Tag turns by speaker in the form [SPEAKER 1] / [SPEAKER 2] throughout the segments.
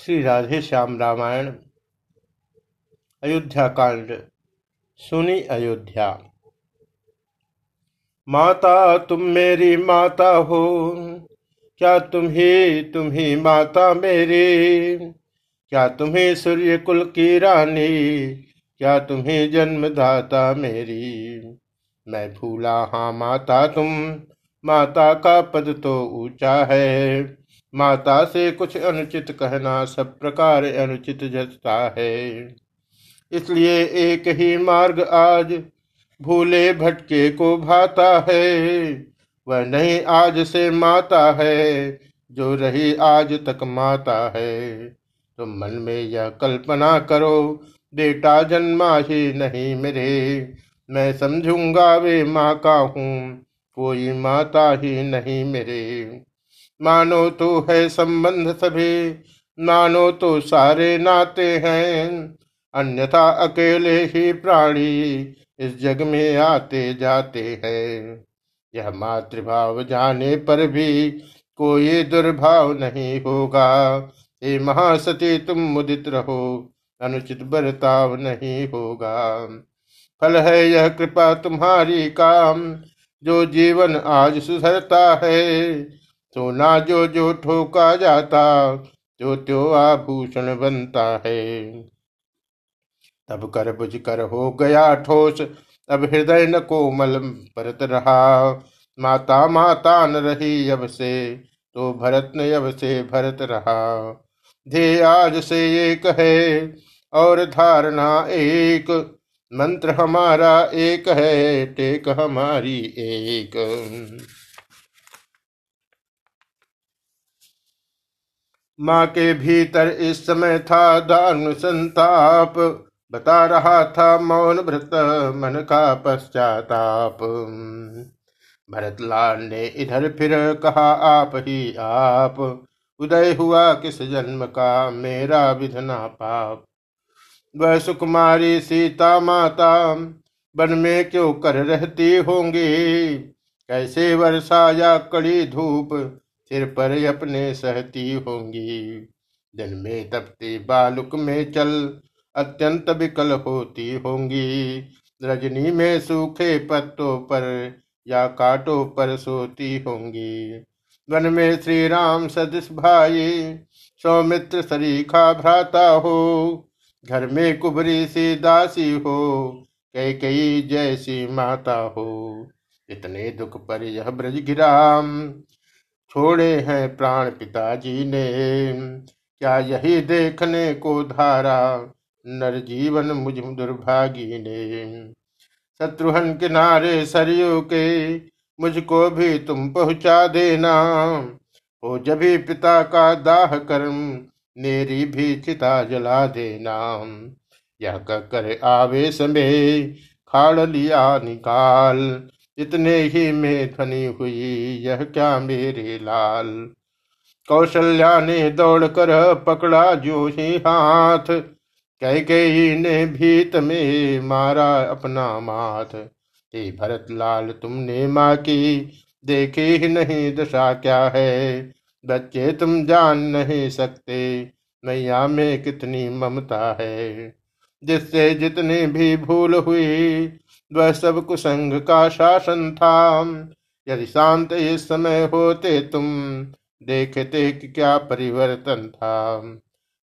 [SPEAKER 1] श्री राधे श्याम रामायण, अयोध्या कांड, सुनी अयोध्या। माता, तुम मेरी माता हो, क्या तुम ही तुम ही माता मेरी? क्या तुम्हें सूर्य कुल की रानी, क्या तुम्हें जन्मदाता मेरी? मैं भूला हाँ माता तुम, माता का पद तो ऊँचा है। माता से कुछ अनुचित कहना सब प्रकार अनुचित जचता है। इसलिए एक ही मार्ग आज भूले भटके को भाता है। वह नहीं आज से माता है, जो रही आज तक माता है। तो मन में यह कल्पना करो बेटा जन्मा ही नहीं मेरे। मैं समझूँगा वे माँ का हूँ, कोई माता ही नहीं मेरे। मानो तो है संबंध सभी, मानो तो सारे नाते हैं। अन्यथा अकेले ही प्राणी इस जग में आते जाते हैं। यह मातृभाव जाने पर भी कोई दुर्भाव नहीं होगा। हे महासती, तुम मुदित रहो, अनुचित बर्ताव नहीं होगा। फल है यह कृपा तुम्हारी काम, जो जीवन आज सुधरता है। सोना जो जो ठोका जाता जो त्यो आभूषण बनता है। तब कर बुझ कर हो गया ठोस, अब हृदय न कोमल परत रहा। माता माता न रही अब से तो भरत न अब से भरत रहा। ध्येय आज से एक है, और धारणा एक। मंत्र हमारा एक है, टेक हमारी एक। माँ के भीतर इस समय था दान संताप। बता रहा था मौन भ्रत मन का पश्चाताप। भरत लाल ने इधर फिर कहा, आप ही आप, उदय हुआ किस जन्म का, मेरा विधना पाप। वह सुकुमारी सीता माता, वन में क्यों कर रहती होंगी? कैसे वर्षा या कड़ी धूप सिर पर अपने सहती होंगी। दिन में तपती बालुक में चल अत्यंत विकल होती होंगी। रजनी में सूखे पत्तों पर या कांटों पर सोती होंगी। वन में श्री राम सदृश भाई, सौमित्र सरीखा भ्राता हो। घर में कुबरी सी दासी हो, कई कई जैसी माता हो। इतने दुख पर यह ब्रज गिराम छोड़े हैं प्राण पिताजी ने। क्या यही देखने को धारा? नर जीवन मुझ दुर्भागी ने। शत्रुहन किनारे सरयू के, मुझको भी तुम पहुँचा देना। हो जभी पिता का दाह कर्म, मेरी भी चिता जला देना। यह कर आवेश में खाड़ लिया निकाल। इतने ही में ध्वनि हुई, यह क्या मेरे लाल? कौशल्या ने दौड़कर पकड़ा जो ही हाथ। कह कई ने भीत में मारा अपना माथ। हे भरत लाल तुमने माँ की देखे ही नहीं दशा क्या है? बच्चे, तुम जान नहीं सकते, मैया में कितनी ममता है। जिससे जितनी भी भूल हुई वह सब कुसंग का शासन था। यदि शांत इस समय होते तुम, देखते कि क्या परिवर्तन था।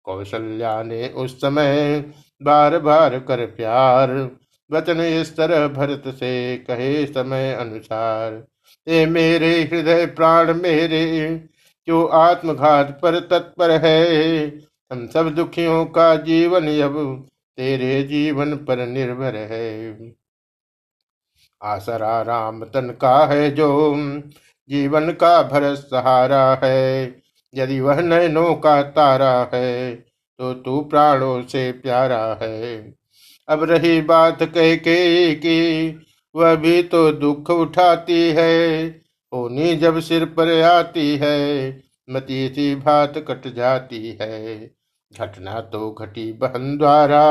[SPEAKER 1] कौशल्या ने उस समय बार बार कर प्यार, वचन इस तरह भरत से कहे समय अनुसार, ए मेरे हृदय प्राण मेरे जो आत्मघात पर तत्पर है? हम सब दुखियों का जीवन अब तेरे जीवन पर निर्भर है। आसरा राम तन का है जो जीवन का भरत सहारा है। यदि वह नयनों का तारा है तो तू प्राणों से प्यारा है। अब रही बात कह के कि वह भी तो दुख उठाती है होनी जब सिर पर आती है, मती सी बात कट जाती है। घटना तो घटी बहन द्वारा,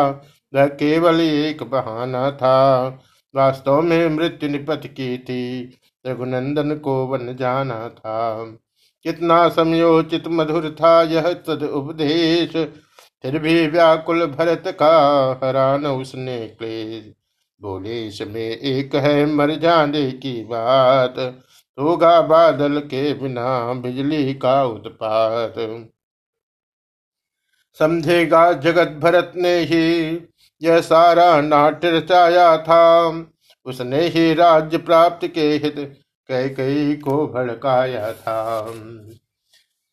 [SPEAKER 1] वह केवल एक बहाना था वास्तव में मृत्यु निपत की थी। रघुनंदन को वन जाना था। कितना समयोचित मधुर था यह तद उपदेश। फिर भी व्याकुल भरत का हरान उसने क्लेश। बोले, इसमें एक है मर जाने की बात। होगा बादल के बिना बिजली का उत्पात। समझेगा जगत भरत ने ही, यह सारा नाट्य रचाया था। उसने ही राज्य प्राप्त के हित कई कई को भड़काया था।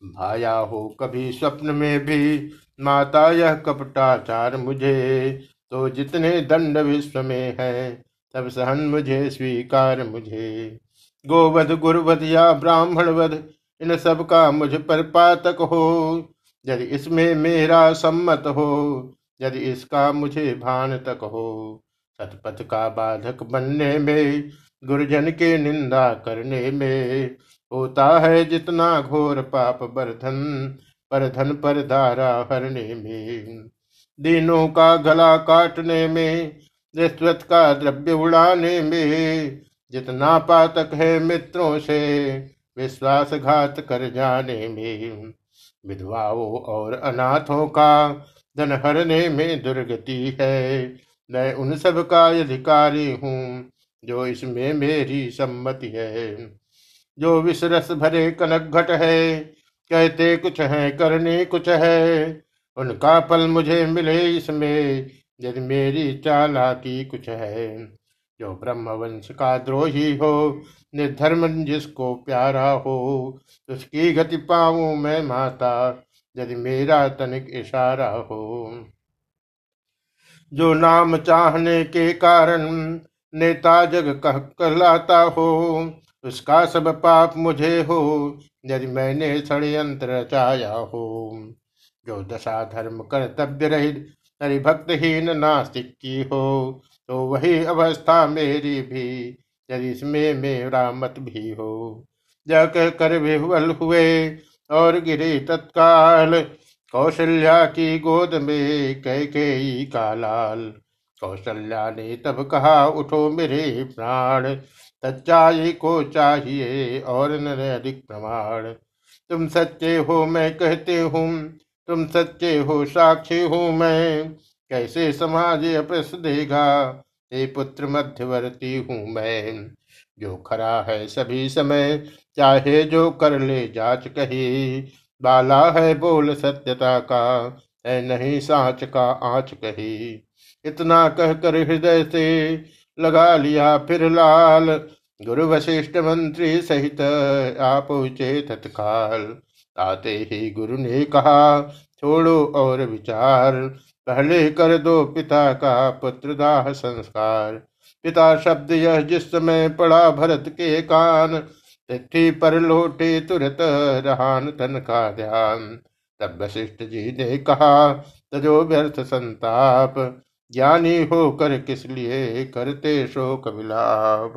[SPEAKER 1] भाया हो कभी स्वप्न में भी, माता यह कपटाचार मुझे तो जितने दंड विश्व में है, तब सहन मुझे स्वीकार मुझे। गोवध गुरुवध या ब्राह्मण वध इन सब का मुझ पर पातक हो यदि इसमें मेरा सम्मत हो, यदि इसका मुझे भान तक हो, सतपथ का बाधक बनने में, गुरुजन के निंदा करने में, होता है जितना घोर पाप बर्धन पर धन पर धारा हरने में। दिनों का गला काटने में रिश्वत का द्रव्य उड़ाने में, जितना पातक है मित्रों से, विश्वासघात कर जाने में। विधवाओं और अनाथों का धन हरने में दुर्गति है। मैं उन सब का अधिकारी हूँ जो इसमें मेरी सम्मति है। जो विश्रस भरे कनक घट है, कहते कुछ है, करने कुछ है। उनका फल मुझे मिले इसमें, यदि मेरी चालाकी कुछ है। जो ब्रह्मवंश का द्रोही हो, निर्धर्म जिसको प्यारा हो, उसकी गति पाऊँ मैं माता, यदि मेरा तनिक इशारा हो। जो नाम चाहने के कारण नेता जग कह कहलाता हो, उसका सब पाप मुझे हो, यदि मैंने षड्यंत्र रचाया हो। जो दशा धर्म कर्तव्य रहित हरिभक्तहीन नास्तिक की हो तो वही अवस्था मेरी भी, यदि इसमें मेरा मत भी हो। जा कर विह्वल हुए और गिरे तत्काल, कौशल्या की गोद में कह के का लाल। कौशल्या ने तब कहा, उठो मेरे प्राण, सच्चाई को चाहिए और न अधिक प्रमाण। तुम सच्चे हो, मैं कहते हूँ तुम सच्चे हो, साक्षी हूँ मैं। कैसे समाज अपस देगा? हे पुत्र मध्यवर्ती हूँ मैं। जो खरा है सभी समय, चाहे जो कर ले जाच कही। बाला है बोल सत्यता का, है नहीं साच का आँच कही। इतना कहकर हृदय से लगा लिया फिर लाल। गुरु वशिष्ठ मंत्री सहित आप तत्काल। आते ही गुरु ने कहा, छोड़ो और विचार। पहले कर दो पिता का पुत्र दाह संस्कार। पिता शब्द यह जिस समय पड़ा भरत के कान। चिट्ठी पर लौटे तुरंत रहान तन का ध्यान। तब वशिष्ठ जी ने कहा, तजो व्यर्थ संताप। ज्ञानी होकर किस लिए करते शोक विलाप?